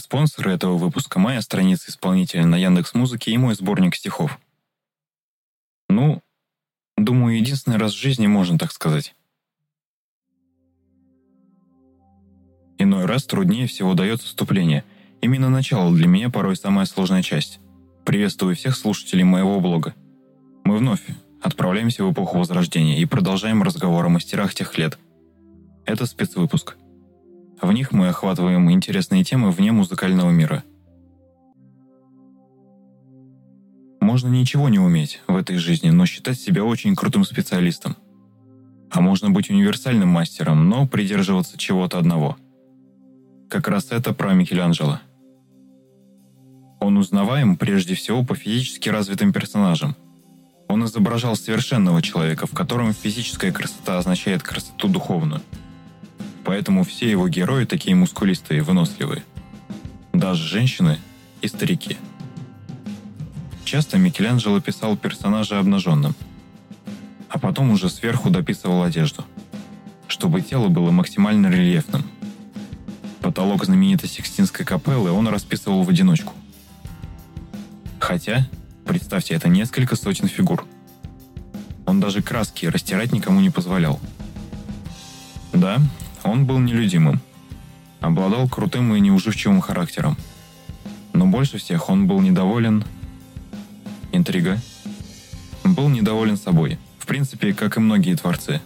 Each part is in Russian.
спонсоры этого выпуска – моя страница исполнителя на Яндекс Музыке и мой сборник стихов. Ну, думаю, единственный раз в жизни можно так сказать. Иной раз труднее всего дается вступление. Именно начало для меня порой самая сложная часть. Приветствую всех слушателей моего блога. Мы вновь отправляемся в эпоху Возрождения и продолжаем разговор о мастерах тех лет. Это спецвыпуск. В них мы охватываем интересные темы вне музыкального мира. Можно ничего не уметь в этой жизни, но считать себя очень крутым специалистом. А можно быть универсальным мастером, но придерживаться чего-то одного. Как раз это про Микеланджело. Он узнаваем прежде всего по физически развитым персонажам – он изображал совершенного человека, в котором физическая красота означает красоту духовную. Поэтому все его герои такие мускулистые и выносливые. Даже женщины и старики. Часто Микеланджело писал персонажа обнаженным, а потом уже сверху дописывал одежду, чтобы тело было максимально рельефным. Потолок знаменитой Сикстинской капеллы он расписывал в одиночку. Хотя Представьте, это несколько сотен фигур. Он даже краски растирать никому не позволял. Да, он был нелюдимым. Обладал крутым и неуживчивым характером. Но больше всех он был недоволен... Интрига. Был недоволен собой. В принципе, как и многие творцы.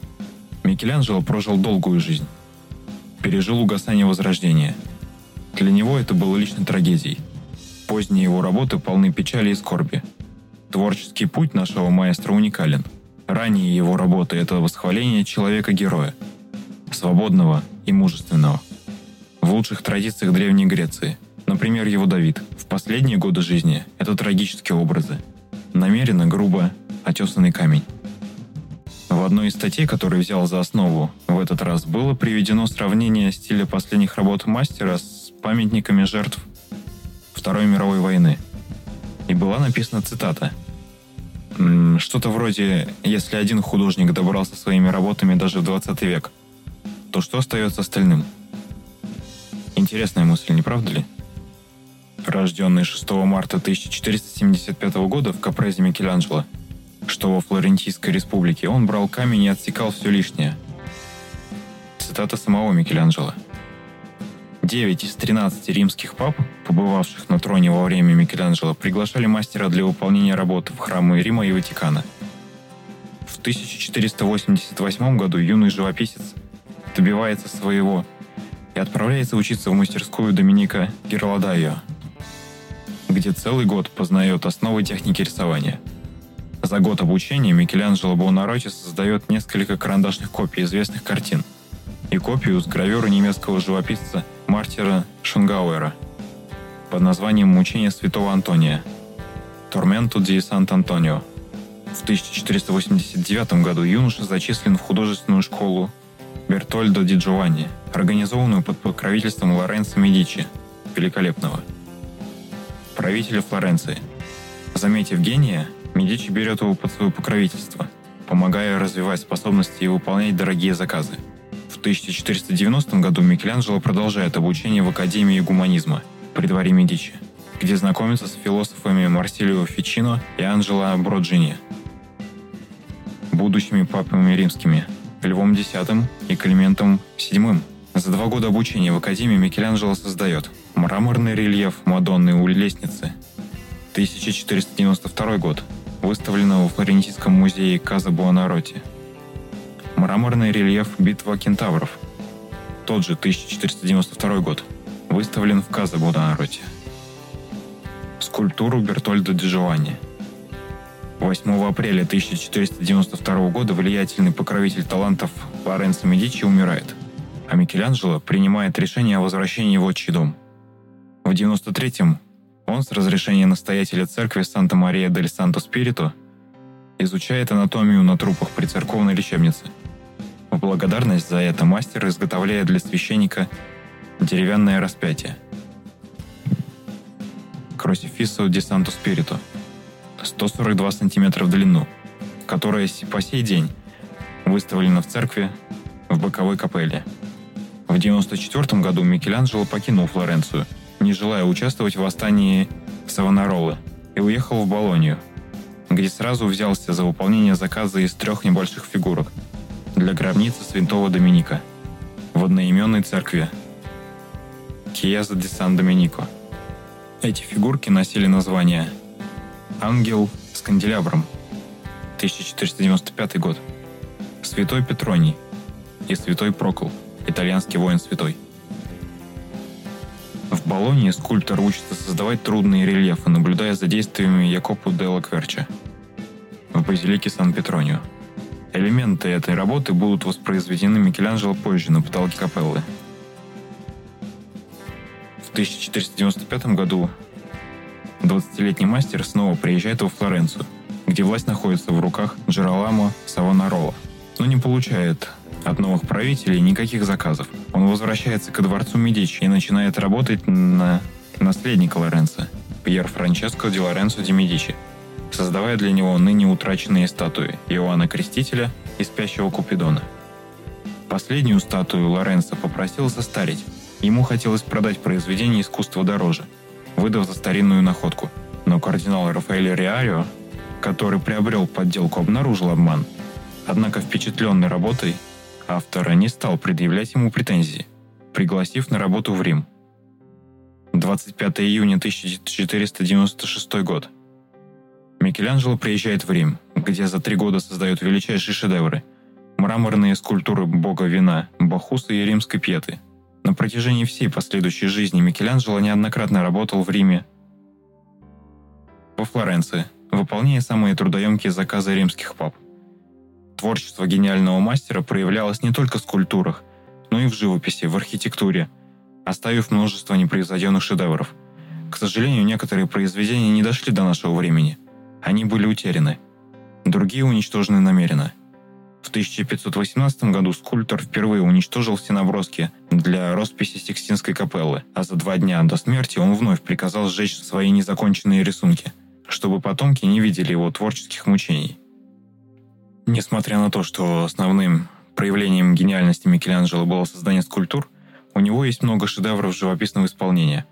Микеланджело прожил долгую жизнь. Пережил угасание Возрождения. Для него это было личной трагедией. Поздние его работы полны печали и скорби – Творческий путь нашего маэстро уникален. Ранее его работы – это восхваление человека-героя, свободного и мужественного. В лучших традициях Древней Греции, например, его Давид, в последние годы жизни – это трагические образы. Намеренно, грубо, отесанный камень. В одной из статей, которую взял за основу в этот раз, было приведено сравнение стиля последних работ мастера с памятниками жертв Второй мировой войны. И была написана цитата – что-то вроде «Если один художник добрался своими работами даже в 20 век, то что остается остальным?» Интересная мысль, не правда ли? Рожденный 6 марта 1475 года в Капрезе Микеланджело, что во Флорентийской республике, он брал камень и отсекал все лишнее. Цитата самого Микеланджело. 9 из 13 римских пап, побывавших на троне во время Микеланджело, приглашали мастера для выполнения работы в храмы Рима и Ватикана. В 1488 году юный живописец добивается своего и отправляется учиться в мастерскую Доминика Герладайо, где целый год познает основы техники рисования. За год обучения Микеланджело Буонаротти создает несколько карандашных копий известных картин и копию с гравюры немецкого живописца Мартира Шунгауэра под названием «Мучение святого Антония» «Торменто ди Сант-Антонио». В 1489 году юноша зачислен в художественную школу Бертольдо ди Джованни, организованную под покровительством Лоренцо Медичи, великолепного, правителя Флоренции. Заметив гения, Медичи берет его под свое покровительство, помогая развивать способности и выполнять дорогие заказы – 1490 году Микеланджело продолжает обучение в Академии гуманизма при дворе Медичи, где знакомится с философами Марсилио Фичино и Анджело Броджини, будущими папами римскими, Львом X и Климентом VII. За два года обучения в Академии Микеланджело создает мраморный рельеф Мадонны у лестницы, 1492 год, выставлено во Флорентийском музее Каза Буонаротти – Мраморный рельеф «Битва кентавров». Тот же 1492 год. Выставлен в Каза Буонаротти. Скульптуру Бертольдо де Джованни. 8 апреля 1492 года влиятельный покровитель талантов Лоренцо Медичи умирает, а Микеланджело принимает решение о возвращении в отчий дом. В 93-м он с разрешения настоятеля церкви Санта-Мария дель Санто Спирито изучает анатомию на трупах при церковной лечебнице – в благодарность за это мастер изготовляет для священника деревянное распятие. Кросифисо ди Санто Спирито 142 см в длину, которое по сей день выставлено в церкви в боковой капелле. В 1994 году Микеланджело покинул Флоренцию не желая участвовать в восстании Савонаролы, и уехал в Болонию, где сразу взялся за выполнение заказа из трех небольших фигурок для гробницы святого Доминика в одноименной церкви Киеза де Сан-Доминико. Эти фигурки носили название «Ангел с канделябром» 1495 год, «Святой Петроний» и «Святой Прокл» итальянский воин святой. В Болонии скульптор учится создавать трудные рельефы, наблюдая за действиями Якопу де Лакверча в базилике Сан-Петронио. Элементы этой работы будут воспроизведены Микеланджело позже на потолке капеллы. В 1495 году 20-летний мастер снова приезжает во Флоренцию, где власть находится в руках Джероламо Савонарола, но не получает от новых правителей никаких заказов. Он возвращается ко дворцу Медичи и начинает работать на наследника Лоренцо, Пьер Франческо ди Лоренцо ди Медичи, создавая для него ныне утраченные статуи Иоанна Крестителя и спящего Купидона. Последнюю статую Лоренцо попросил состарить. Ему хотелось продать произведение искусства дороже, выдав за старинную находку. Но кардинал Рафаэль Риарио, который приобрел подделку, обнаружил обман. Однако впечатленный работой автора не стал предъявлять ему претензии, пригласив на работу в Рим. 25 июня 1496 год. Микеланджело приезжает в Рим, где за три года создает величайшие шедевры – мраморные скульптуры бога вина, Бахуса и римской пьеты. На протяжении всей последующей жизни Микеланджело неоднократно работал в Риме, во Флоренции, выполняя самые трудоемкие заказы римских пап. Творчество гениального мастера проявлялось не только в скульптурах, но и в живописи, в архитектуре, оставив множество непревзойденных шедевров. К сожалению, некоторые произведения не дошли до нашего времени. Они были утеряны. Другие уничтожены намеренно. В 1518 году скульптор впервые уничтожил все наброски для росписи Сикстинской капеллы, а за два дня до смерти он вновь приказал сжечь свои незаконченные рисунки, чтобы потомки не видели его творческих мучений. Несмотря на то, что основным проявлением гениальности Микеланджело было создание скульптур, у него есть много шедевров живописного исполнения.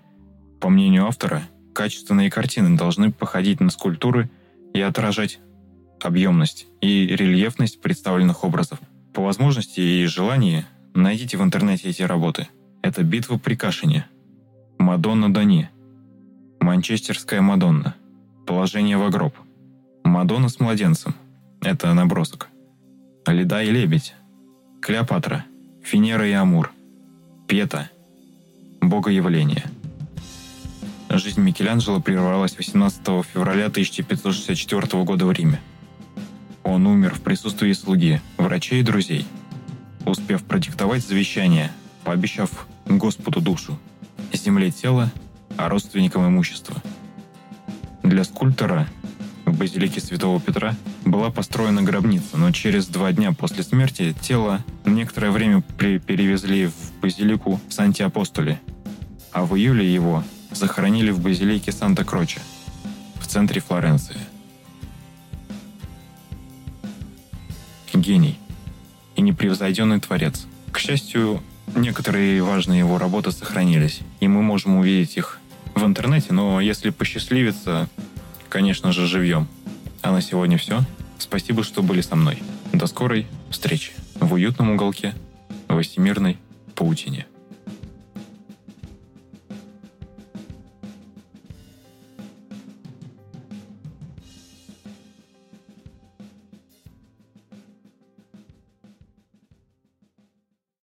По мнению автора, качественные картины должны походить на скульптуры и отражать объемность и рельефность представленных образов. По возможности и желании найдите в интернете эти работы. Это «Битва при Кашине», «Мадонна Дани», «Манчестерская Мадонна», «Положение в гроб», «Мадонна с младенцем», это набросок. Леда и лебедь. Клеопатра. Финера и Амур. Пета. Богоявление. Жизнь Микеланджело прервалась 18 февраля 1564 года в Риме. Он умер в присутствии слуги, врачей и друзей, успев продиктовать завещание, пообещав Господу душу, земле тело, а родственникам имущество. Для скульптора в базилике Святого Петра была построена гробница, но через два дня после смерти тело некоторое время перевезли в базилику Санти-Апостоли, а в июле его захоронили в базилике Санта-Кроче в центре Флоренции. Гений и непревзойденный творец. К счастью, некоторые важные его работы сохранились, и мы можем увидеть их в интернете, но если посчастливится, конечно же, живьем. А на сегодня все. Спасибо, что были со мной. До скорой встречи в уютном уголке, в всемирной паутине.